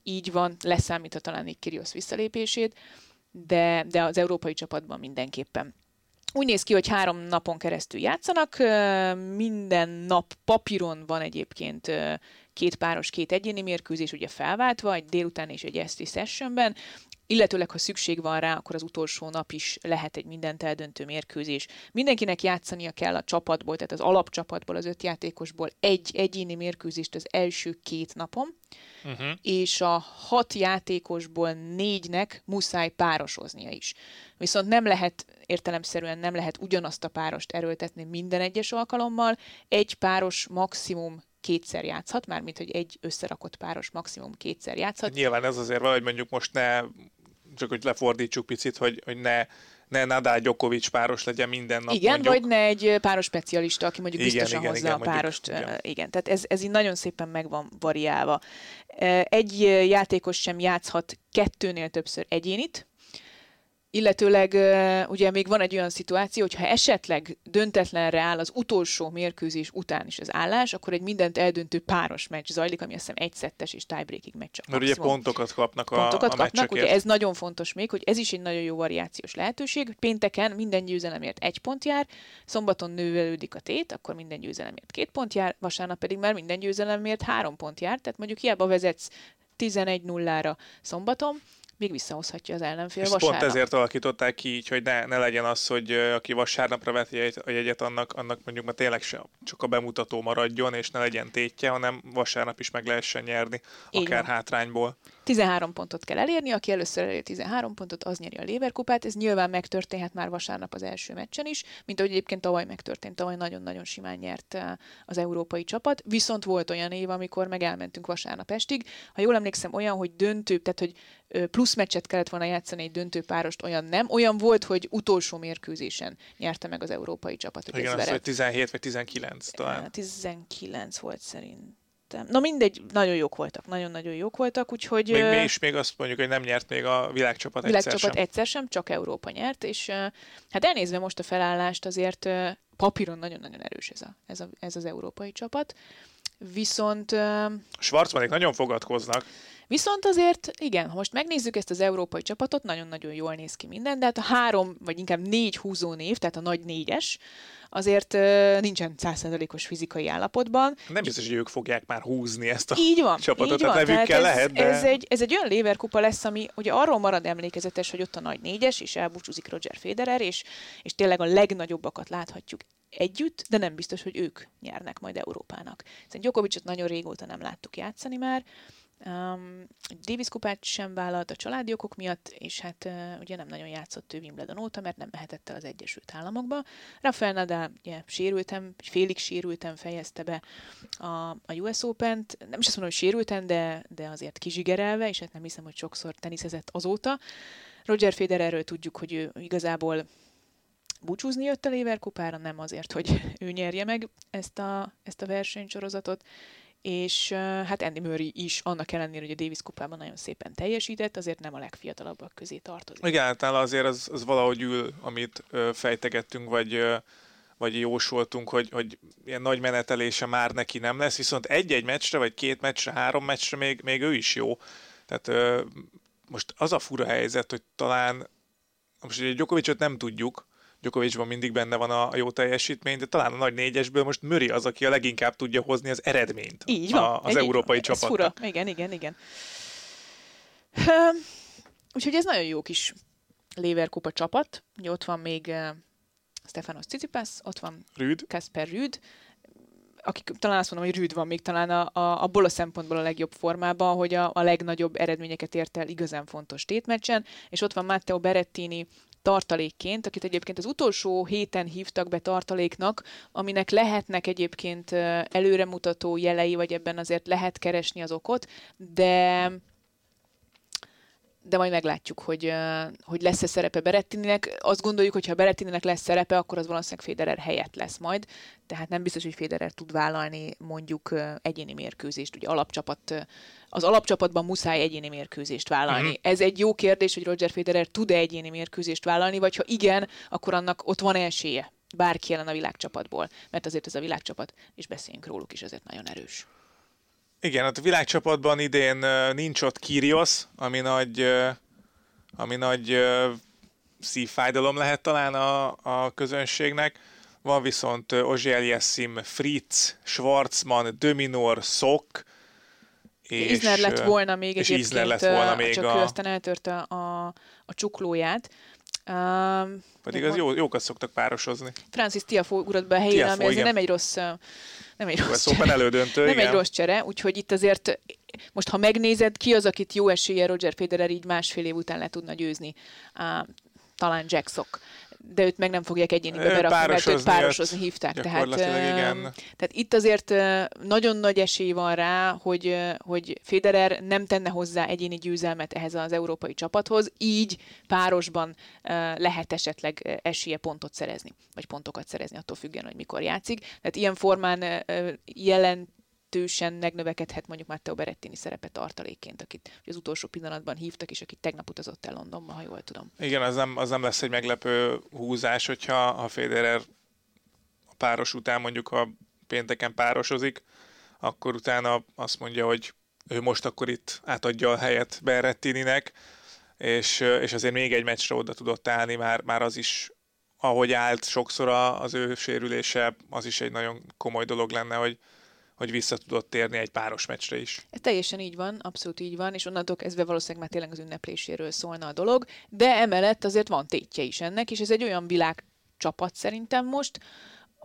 így van, leszámítva talán egy Kyrgios visszalépését, de, de az európai csapatban mindenképpen úgy néz ki, hogy három napon keresztül játszanak, minden nap papíron van egyébként két páros, két egyéni mérkőzés, ugye felváltva, egy délután és egy esti sessionben, illetőleg, ha szükség van rá, akkor az utolsó nap is lehet egy mindent eldöntő mérkőzés. Mindenkinek játszania kell a csapatból, tehát az alapcsapatból, az öt játékosból egy egyéni mérkőzést az első két napon, uh-huh. és a hat játékosból négynek muszáj párosoznia is. Viszont nem lehet, értelemszerűen nem lehet ugyanazt a párost erőltetni minden egyes alkalommal, egy páros maximum kétszer játszhat, mármint hogy egy összerakott páros maximum kétszer játszhat. Nyilván ez azért valahogy mondjuk most ne, csak hogy lefordítsuk picit, hogy, hogy ne ne Nadal Djokovic páros legyen minden nap. Igen, mondjuk. vagy ne egy páros specialista, aki mondjuk igen, biztosan igen, hozza igen, a párost. Mondjuk, igen. igen, tehát ez, ez így nagyon szépen meg van variálva. Egy játékos sem játszhat kettőnél többször egyénit, Illetőleg ugye még van egy olyan szituáció, hogy ha esetleg döntetlenre áll az utolsó mérkőzés után is az állás, akkor egy mindent eldöntő páros meccs zajlik, ami azt hiszem egy szettes és tiebreaking meccs. Mert ugye pontokat kapnak a Pontokat a kapnak, ugye ez nagyon fontos még, hogy ez is egy nagyon jó variációs lehetőség, pénteken minden győzelemért egy pont jár, szombaton növelődik a tét, akkor minden győzelemért két pont jár, vasárnap pedig már minden győzelemért három pont jár, tehát mondjuk hiába vezetsz 11-0-ra szombaton, még visszahozhatja az ellenfél És vasárnap. pont ezért alakították ki így, hogy ne, ne legyen az, hogy aki vasárnapra veti a jegyet, annak, annak mondjuk már tényleg se, csak a bemutató maradjon, és ne legyen tétje, hanem vasárnap is meg lehessen nyerni, akár hátrányból. 13 pontot kell elérni, aki először elér 13 pontot, az nyeri a Léverkupát. Ez nyilván megtörténhet már vasárnap az első meccsen is, mint ahogy egyébként tavaly megtörtént. Tavaly nagyon-nagyon simán nyert eh, az európai csapat. Viszont volt olyan év, amikor meg elmentünk vasárnap estig. Ha jól emlékszem, olyan, hogy döntő, tehát hogy plusz meccset kellett volna játszani egy döntő párost, olyan nem. Olyan volt, hogy utolsó mérkőzésen nyerte meg az európai csapat. Igen, az, hogy 17 vagy 19 talán. 19 volt szerint Na mindegy, nagyon jók voltak, nagyon-nagyon jók voltak, úgyhogy... Még mi is még azt mondjuk, hogy nem nyert még a világcsapat, világcsapat egyszer sem. egyszer sem, csak Európa nyert, és hát elnézve most a felállást azért papíron nagyon-nagyon erős ez, a, ez, a, ez az európai csapat. Viszont... Schwarzmanik nagyon fogadkoznak. Viszont azért, igen, ha most megnézzük ezt az európai csapatot, nagyon-nagyon jól néz ki minden, de hát a három, vagy inkább négy húzó név, tehát a nagy négyes, azért uh, nincsen százszerzalékos fizikai állapotban. Nem biztos, hogy ők fogják már húzni ezt a így van, csapatot, így van. tehát ez, lehet, de... ez, egy, ez egy olyan léverkupa lesz, ami ugye arról marad emlékezetes, hogy ott a nagy négyes, és elbúcsúzik Roger Federer, és, és tényleg a legnagyobbakat láthatjuk együtt, de nem biztos, hogy ők nyernek majd Európának. Szerintem Djokovicot nagyon régóta nem láttuk játszani már, Um, Davis kupát sem vállalt a családi okok miatt, és hát uh, ugye nem nagyon játszott ő Wimbledon óta, mert nem mehetett el az Egyesült Államokba. Rafael Nadal ugye sérültem, félig sérültem fejezte be a, a US Open-t. Nem is azt mondom, hogy sérültem, de, de azért kizsigerelve, és hát nem hiszem, hogy sokszor teniszezett azóta. Roger Federerről tudjuk, hogy ő igazából búcsúzni jött a Lever kupára, nem azért, hogy ő nyerje meg ezt a, ezt a versenysorozatot, és hát Andy Murray is, annak ellenére, hogy a Davis kupában nagyon szépen teljesített, azért nem a legfiatalabbak közé tartozik. Igen, általában azért az, az valahogy ül, amit fejtegettünk, vagy vagy jósoltunk, hogy, hogy ilyen nagy menetelése már neki nem lesz, viszont egy-egy meccsre, vagy két meccsre, három meccsre még, még ő is jó. Tehát ö, most az a fura helyzet, hogy talán most ugye Djokovicot nem tudjuk, Djokovicban mindig benne van a, jó teljesítmény, de talán a nagy négyesből most Möri az, aki a leginkább tudja hozni az eredményt Így van, a, az európai csapat. fura. Igen, igen, igen. Úgyhogy ez nagyon jó kis Leverkupa csapat. Ugye ott van még uh, Stefanos Tsitsipas, ott van Rüd. Kasper Rüd, akik talán azt mondom, hogy Rüd van még talán a, a, abból a szempontból a legjobb formában, hogy a, a legnagyobb eredményeket ért el igazán fontos tétmeccsen, és ott van Matteo Berettini, tartalékként, akit egyébként az utolsó héten hívtak be tartaléknak, aminek lehetnek egyébként előremutató jelei, vagy ebben azért lehet keresni az okot, de de majd meglátjuk, hogy, hogy lesz-e szerepe Berettininek. Azt gondoljuk, hogy ha Berettininek lesz szerepe, akkor az valószínűleg Federer helyett lesz majd. Tehát nem biztos, hogy Federer tud vállalni mondjuk egyéni mérkőzést. Ugye alapcsapat, az alapcsapatban muszáj egyéni mérkőzést vállalni. Uh-huh. Ez egy jó kérdés, hogy Roger Federer tud-e egyéni mérkőzést vállalni, vagy ha igen, akkor annak ott van esélye bárki ellen a világcsapatból. Mert azért ez a világcsapat, és beszéljünk róluk is, azért nagyon erős. Igen, hát a világcsapatban idén nincs ott Kyrgios, ami nagy, ami nagy szívfájdalom lehet talán a, a közönségnek. Van viszont Ozsiel Fritz, Schwarzman, Dominor, Szok, és, Isner lett volna még és egyébként, lett volna még csak a... ő aztán eltörte a, a csuklóját. Um, Pedig az jó, jókat szoktak párosozni. Francis Tiafó ugrott be a helyére, ami azért nem egy rossz nem egy rossz csere. elődöntő, Nem igen. egy rossz csere, úgyhogy itt azért most ha megnézed, ki az, akit jó esélye Roger Federer így másfél év után le tudna győzni? Uh, talán Jack Sock de őt meg nem fogják egyénibe berakni, mert őt párosozni hívták. Tehát, igen. tehát itt azért nagyon nagy esély van rá, hogy, hogy Federer nem tenne hozzá egyéni győzelmet ehhez az európai csapathoz, így párosban lehet esetleg esélye pontot szerezni, vagy pontokat szerezni, attól függően, hogy mikor játszik. Tehát ilyen formán jelent jelentősen megnövekedhet mondjuk Matteo Berettini szerepe tartalékként, akit az utolsó pillanatban hívtak, és akit tegnap utazott el Londonba, ha jól tudom. Igen, az nem, az nem lesz egy meglepő húzás, hogyha a Federer a páros után mondjuk, ha pénteken párosozik, akkor utána azt mondja, hogy ő most akkor itt átadja a helyet Berrettininek, és, és azért még egy meccsre oda tudott állni, már, már az is ahogy állt sokszor az ő sérülése, az is egy nagyon komoly dolog lenne, hogy, hogy vissza tudott térni egy páros meccsre is. Ez teljesen így van, abszolút így van, és onnantól kezdve valószínűleg már tényleg az ünnepléséről szólna a dolog, de emellett azért van tétje is ennek, és ez egy olyan világ csapat szerintem most,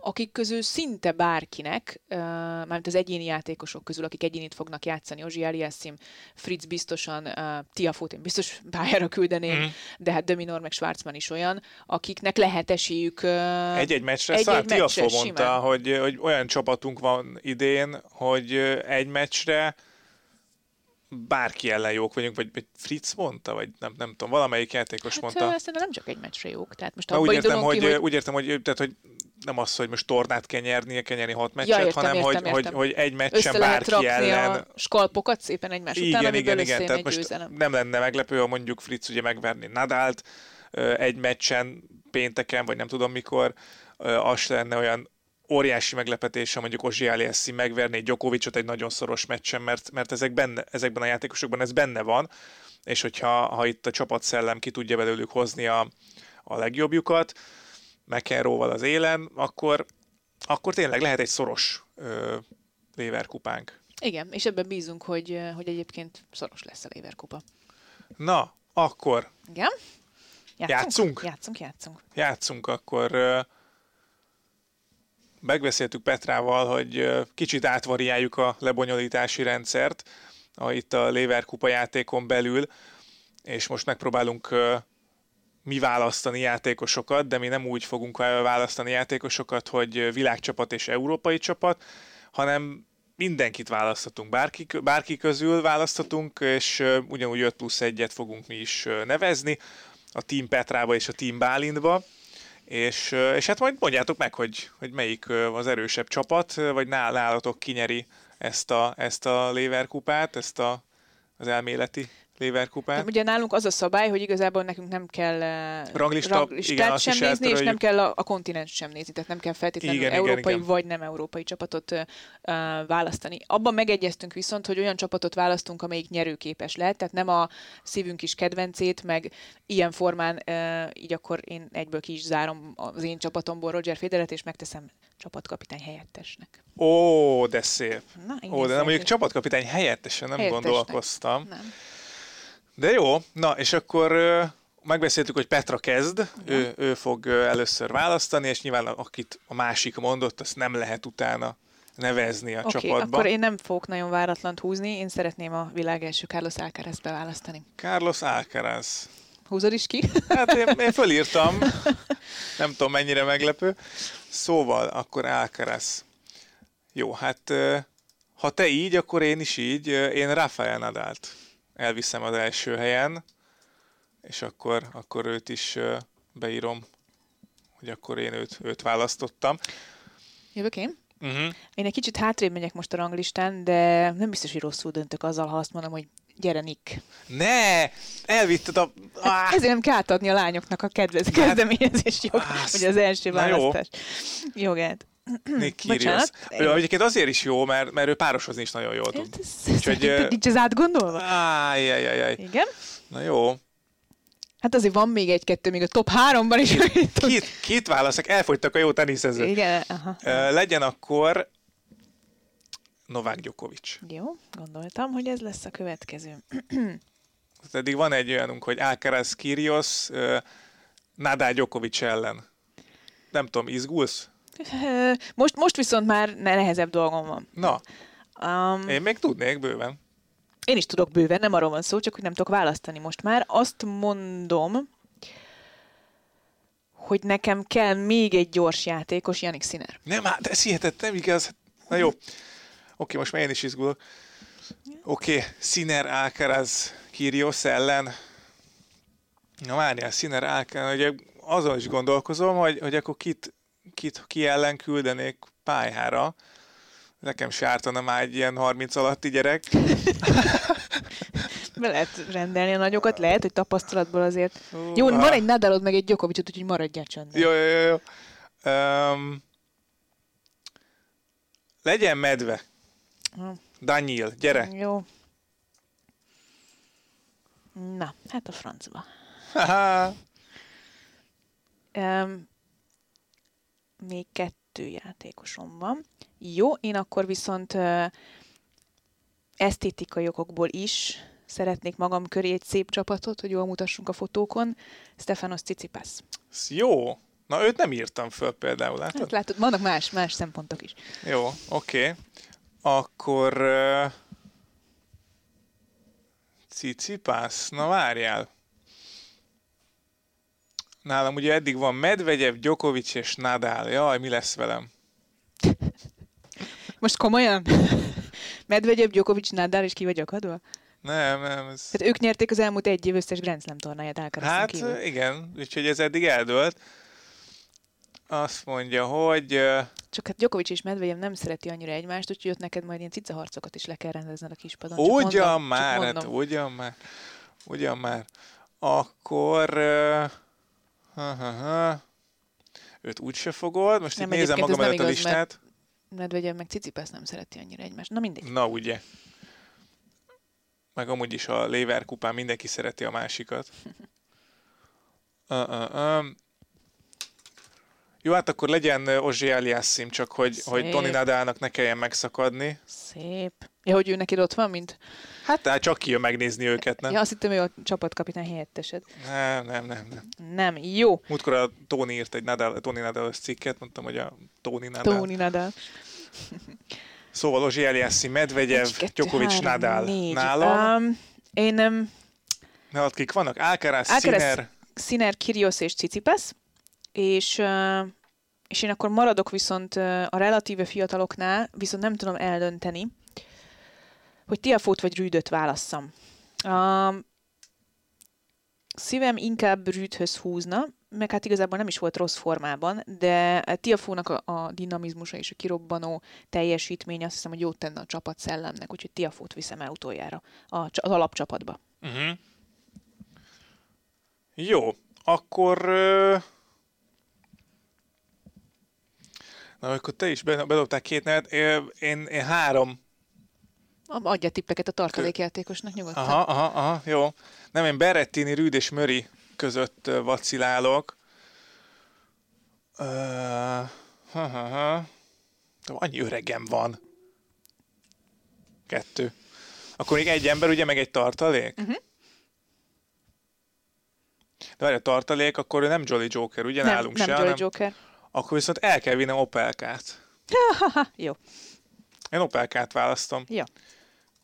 akik közül szinte bárkinek, mármint az egyéni játékosok közül, akik egyénit fognak játszani, Ozsi Eliassim, Fritz biztosan, Tiafót én biztos (laughs) pályára küldeném, mm. de hát Dominor meg Schwarzman is olyan, akiknek lehet esélyük egy-egy meccsre. Egy, egy Tiafó mondta, hogy, hogy olyan csapatunk van idén, hogy egy meccsre bárki ellen jók vagyunk, vagy, vagy Fritz mondta, vagy nem, nem tudom, valamelyik játékos hát, mondta. Szerintem nem csak egy meccsre jók. Tehát most úgy értem, hogy, ki, hogy... úgy értem, hogy, tehát, hogy nem az, hogy most tornát kell nyernie, kell nyerni hat meccset, ja, értem, hanem értem, hogy, értem. Hogy, hogy egy meccsen Össze bárki ellen... a skalpokat szépen egymás igen, után, igen, igen, tehát most győzelem. nem lenne meglepő, ha mondjuk Fritz ugye megverni Nadált egy meccsen pénteken, vagy nem tudom mikor, az lenne olyan óriási meglepetés, ha mondjuk Ozsi Aliassi megverné Djokovicot egy nagyon szoros meccsen, mert, mert ezek benne, ezekben a játékosokban ez benne van, és hogyha ha itt a csapatszellem ki tudja belőlük hozni a, a legjobbjukat, McEnroe-val az élen, akkor, akkor tényleg lehet egy szoros ö, léverkupánk. Igen, és ebben bízunk, hogy, hogy egyébként szoros lesz a léverkupa. Na, akkor. Igen? Játszunk? Játszunk, játszunk. Játszunk, játszunk akkor megbeszéltük Petrával, hogy kicsit átvariáljuk a lebonyolítási rendszert a, itt a Leverkupa játékon belül, és most megpróbálunk mi választani játékosokat, de mi nem úgy fogunk választani játékosokat, hogy világcsapat és európai csapat, hanem mindenkit választhatunk, bárki, bárki közül választhatunk, és ugyanúgy 5 plusz 1-et fogunk mi is nevezni, a Team Petrába és a Team Bálintba. És, és hát majd mondjátok meg, hogy, hogy melyik az erősebb csapat, vagy nálatok kinyeri ezt a, ezt a Leverkupát, ezt a, az elméleti Leverkupát. Ugye nálunk az a szabály, hogy igazából nekünk nem kell Ranglista, ranglistát igen, sem nézni, és nem kell a, a kontinens sem nézni, tehát nem kell feltétlenül igen, európai igen, igen. vagy nem európai csapatot uh, választani. Abban megegyeztünk viszont, hogy olyan csapatot választunk, amelyik nyerőképes lehet, tehát nem a szívünk is kedvencét, meg ilyen formán uh, így akkor én egyből ki is zárom az én csapatomból Roger Federet, és megteszem csapatkapitány helyettesnek. Ó, de szép. Na, Ó, de nem mondjuk csapatkapitány helyettesen nem helyettesnek. gondolkoztam. Nem. De jó, na és akkor megbeszéltük, hogy Petra kezd, ő, ő fog először választani, és nyilván akit a másik mondott, azt nem lehet utána nevezni a okay, csapatba. akkor én nem fogok nagyon váratlant húzni, én szeretném a világ első Carlos Alcaraz beválasztani. Carlos Alcaraz. Húzod is ki? Hát én, én fölírtam, (laughs) nem tudom mennyire meglepő. Szóval, akkor Alcaraz. Jó, hát ha te így, akkor én is így. Én Rafael Nadált elviszem az első helyen, és akkor, akkor őt is beírom, hogy akkor én őt, őt választottam. Jövök én? Uh-huh. Én egy kicsit hátrébb megyek most a ranglistán, de nem biztos, hogy rosszul döntök azzal, ha azt mondom, hogy gyere Nick. Ne! Elvitted a... Hát ezért nem kell átadni a lányoknak a kedvez, hát- kezdeményezés jog, hogy az első választás jó. jogát. Nick (clears throat) Kyrgios. Ő egyébként azért is jó, mert, mert ő párosozni is nagyon jól tud. Úgyhogy... Nincs ez átgondolva? Ájjajjaj. Igen? Na jó. Hát azért van még egy-kettő, még a top háromban is. Két, két válaszok, elfogytak a jó teniszezők. Igen, aha. Legyen akkor Novák Djokovic. Jó, gondoltam, hogy ez lesz a következő. Eddig van egy olyanunk, hogy Alcaraz Kyrgios, Nadal Djokovic ellen. Nem tudom, izgulsz? (laughs) Most, most viszont már nehezebb dolgom van. Na, um, én még tudnék bőven. Én is tudok bőven, nem arról van szó, csak hogy nem tudok választani most már. Azt mondom, hogy nekem kell még egy gyors játékos, Janik Sziner. Nem, hát ez hihetett, nem igaz. Na jó. Oké, most már én is izgulok. Oké, Sziner Alcaraz Kyrgios ellen. Na várjál, Sziner Alcaraz, ugye azon is gondolkozom, hogy, hogy akkor kit kit, ki ellen küldenék pályára. Nekem se ártana már egy ilyen 30 alatti gyerek. (laughs) Be lehet rendelni a nagyokat, lehet, hogy tapasztalatból azért. Uh, jó, van egy Nadalod, meg egy Gyokovicsot, úgyhogy maradjál csöndben. Jó, jó, jó. jó. Um, legyen medve. Uh. Daniel, gyere. Jó. Na, hát a francba. um, még kettő játékosom van. Jó, én akkor viszont esztétikai okokból is szeretnék magam köré egy szép csapatot, hogy jól mutassunk a fotókon. Stefanos Cicipas. Jó, Na, őt nem írtam föl például, látod? Hát látod, vannak más, más szempontok is. Jó, oké. Okay. Akkor... Uh, Cicipász? Na várjál. Nálam ugye eddig van Medvegyev, Djokovic és Nadal. Jaj, mi lesz velem? (laughs) Most komolyan? (laughs) Medvegyev, Djokovic, Nadal és ki vagy akadva? Nem, nem. Ez... Tehát ők nyerték az elmúlt egy év összes Grand Slam tornáját Alcarazon Hát kívül. igen, úgyhogy ez eddig eldőlt. Azt mondja, hogy... Csak hát Djokovic és Medvegyev nem szereti annyira egymást, úgyhogy ott neked majd ilyen cicaharcokat is le kell rendezned a kispadon. Ugyan mondom, már, hát ugyan már. Ugyan már. Akkor... Uh, ha, ha, ha. Őt úgyse fogod. Most Nem, itt nézem magam előtt a igaz, mert- listát. Medvegyev meg Cicipász nem szereti annyira egymást. Na mindegy. Na ugye. Meg amúgy is a Lever kupán mindenki szereti a másikat. Uh, uh, uh. Jó, hát akkor legyen Ozsi Eliassim, csak hogy, hogy Szép. Toni Nadalnak ne kelljen megszakadni. Szép. Ja, hogy ő neki ott van, mint... Hát tehát csak kijön megnézni őket, nem? Ja, azt hittem, ő a csapatkapitány helyettesed. Nem, nem, nem, nem. Nem, jó. Múltkor a Tóni írt egy Nadal, Toni Nadal cikket, mondtam, hogy a Tóni Nadal. Tóni Nadal. (laughs) Szóval Ozsi Eliassim, Medvegyev, Djokovic, Nadal. négy. Nálam, Um, én nem... nálad kik vannak? Alcaraz, Alcaraz, Sinner, Sinner, Kyrgios és Cicipász, és, uh, és én akkor maradok viszont uh, a relatíve fiataloknál, viszont nem tudom eldönteni, hogy Tiafót vagy Rüdöt válasszam. A szívem inkább Rüdhöz húzna, meg hát igazából nem is volt rossz formában, de Tiafónak a, a dinamizmusa és a kirobbanó teljesítmény azt hiszem, hogy jót tenne a csapat szellemnek, úgyhogy Tiafót viszem el utoljára a, az alapcsapatba. Uh-huh. Jó, akkor... ö, Na, akkor te is be- bedobtál két nevet. Én, én három. Adja tippeket a tartalékjátékosnak nyugodtan. Aha, aha, aha, jó. Nem, én Berettini, Rüd és Möri között vacilálok. Ö, ha, ha, ha. Annyi öregem van. Kettő. Akkor még egy ember, ugye, meg egy tartalék? Mhm. De várj, a tartalék, akkor nem Jolly Joker, ugye nem, nálunk nem se, Jolly hanem Joker. Akkor viszont el kell vinnem Opelkát. (laughs) Jó. Én Opelkát választom, Jó.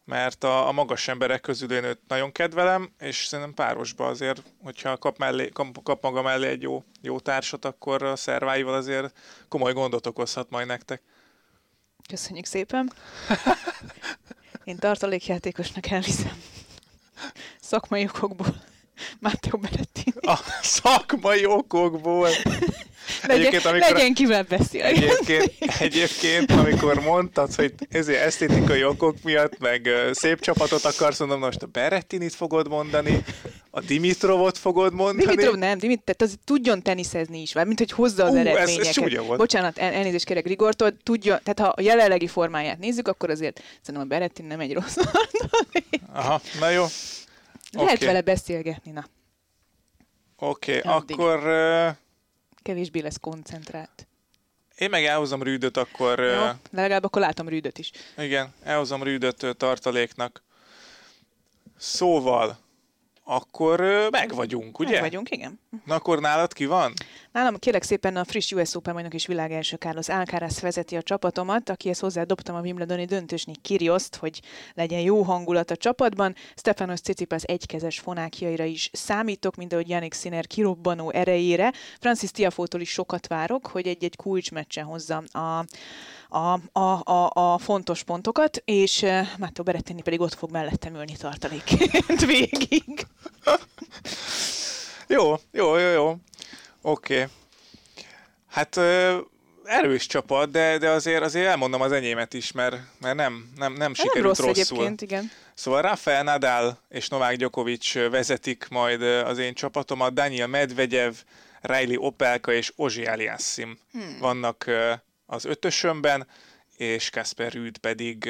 mert a, a magas emberek közül én őt nagyon kedvelem, és szerintem párosba azért, hogyha kap, mellé, kap, kap maga mellé egy jó, jó társat, akkor a szerváival azért komoly gondot okozhat majd nektek. Köszönjük szépen. (laughs) Én tartalékjátékosnak elviszem. Szakmai okokból. Matteo Berettini. A szakmai okokból. (laughs) Legyen, Egyébként, amikor- legyen kivel beszélni. Egyébként, egyébként, amikor mondtad, hogy ezért esztétikai okok miatt, meg szép csapatot akarsz, mondom, most a Berettinit fogod mondani, a Dimitrovot fogod mondani. Dimitrov nem, Dimit, tehát az tudjon teniszezni is, mint hogy hozza az Ú, ez- ez eredményeket. csúnya volt. Bocsánat, el, elnézést kérek Grigortól, tudja, tehát ha a jelenlegi formáját nézzük, akkor azért szerintem a Berettin nem egy rossz. Aha, na jó. Lehet Oké. vele beszélgetni, na. Oké, okay, Addig. akkor ö, Kevésbé lesz koncentrált. én meg elhozom Rüdöt, akkor Jó, ö, legalább akkor látom Rüdöt is. igen, elhozom Rüdöt ö, tartaléknak. Szóval, akkor meg vagyunk, ugye? Meg vagyunk, igen. Na akkor nálad ki van? Nálam kérlek szépen a friss US Open bajnok és világ első Carlos Alcaraz vezeti a csapatomat, akihez hozzádobtam a Wimbledoni döntősnél Kirioszt, hogy legyen jó hangulat a csapatban. Stefanos Tsitsipas egykezes fonákjaira is számítok, mint ahogy Yannick Sinner kirobbanó erejére. Francis Tiafótól is sokat várok, hogy egy-egy kulcsmeccsen hozza a a, a, a, a fontos pontokat, és Matteo Berettini pedig ott fog mellettem ülni tartalékként (laughs) végig. Jó, jó, jó, jó. Oké. Okay. Hát erős csapat, de, de azért, azért elmondom az enyémet is, mert, mert nem, nem, nem Nem sikerült rossz rosszul. egyébként, igen. Szóval Rafael Nadal és Novák Djokovic vezetik majd az én csapatomat, Daniel Medvegyev, Riley Opelka és Ozsi Aliassim hmm. vannak az ötösömben, és Kasper Rüd pedig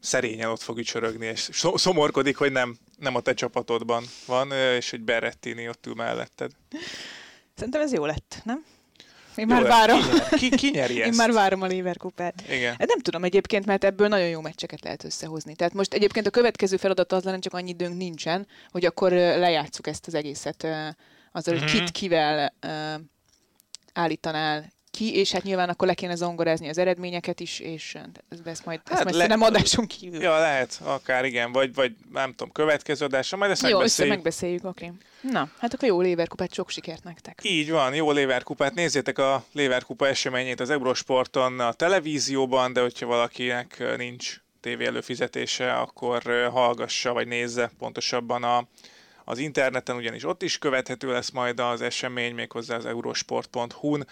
szerényen ott fog ücsörögni, és szomorkodik, hogy nem, nem a te csapatodban van, és egy Berrettini ott ül melletted. Szerintem ez jó lett, nem? Én Jó már lesz. várom. Ki, ki, ki nyeri Én ezt? már várom a Leverkupát. Igen. Hát nem tudom egyébként, mert ebből nagyon jó meccseket lehet összehozni. Tehát most egyébként a következő feladat az lenne, csak annyi időnk nincsen, hogy akkor lejátszuk ezt az egészet azzal, hogy Mhm. kit kivel állítanál ki, és hát nyilván akkor le kéne zongorázni az eredményeket is, és ezt majd, ezt hát majd le... nem adáson kívül. Ja, lehet, akár igen, vagy, vagy nem tudom, következő adásra, majd ezt Jó, megbeszéljük. megbeszéljük, oké. Okay. Na, hát akkor jó Léverkupát, sok sikert nektek. Így van, jó Léverkupát. Nézzétek a Léverkupa eseményét az Eurosporton, a televízióban, de hogyha valakinek nincs tévé előfizetése, akkor hallgassa, vagy nézze pontosabban a, az interneten, ugyanis ott is követhető lesz majd az esemény, méghozzá az eurosport.hu-n,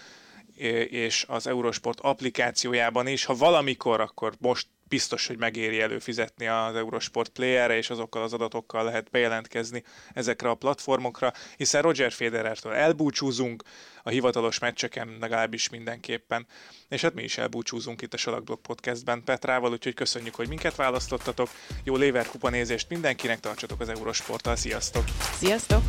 és az Eurosport applikációjában is. Ha valamikor, akkor most biztos, hogy megéri előfizetni az Eurosport Playerre, és azokkal az adatokkal lehet bejelentkezni ezekre a platformokra, hiszen Roger Federertől elbúcsúzunk, a hivatalos meccseken legalábbis mindenképpen. És hát mi is elbúcsúzunk itt a Salakblog Podcastben Petrával, úgyhogy köszönjük, hogy minket választottatok. Jó Léver kupa nézést mindenkinek, tartsatok az Eurosporttal, sziasztok! Sziasztok!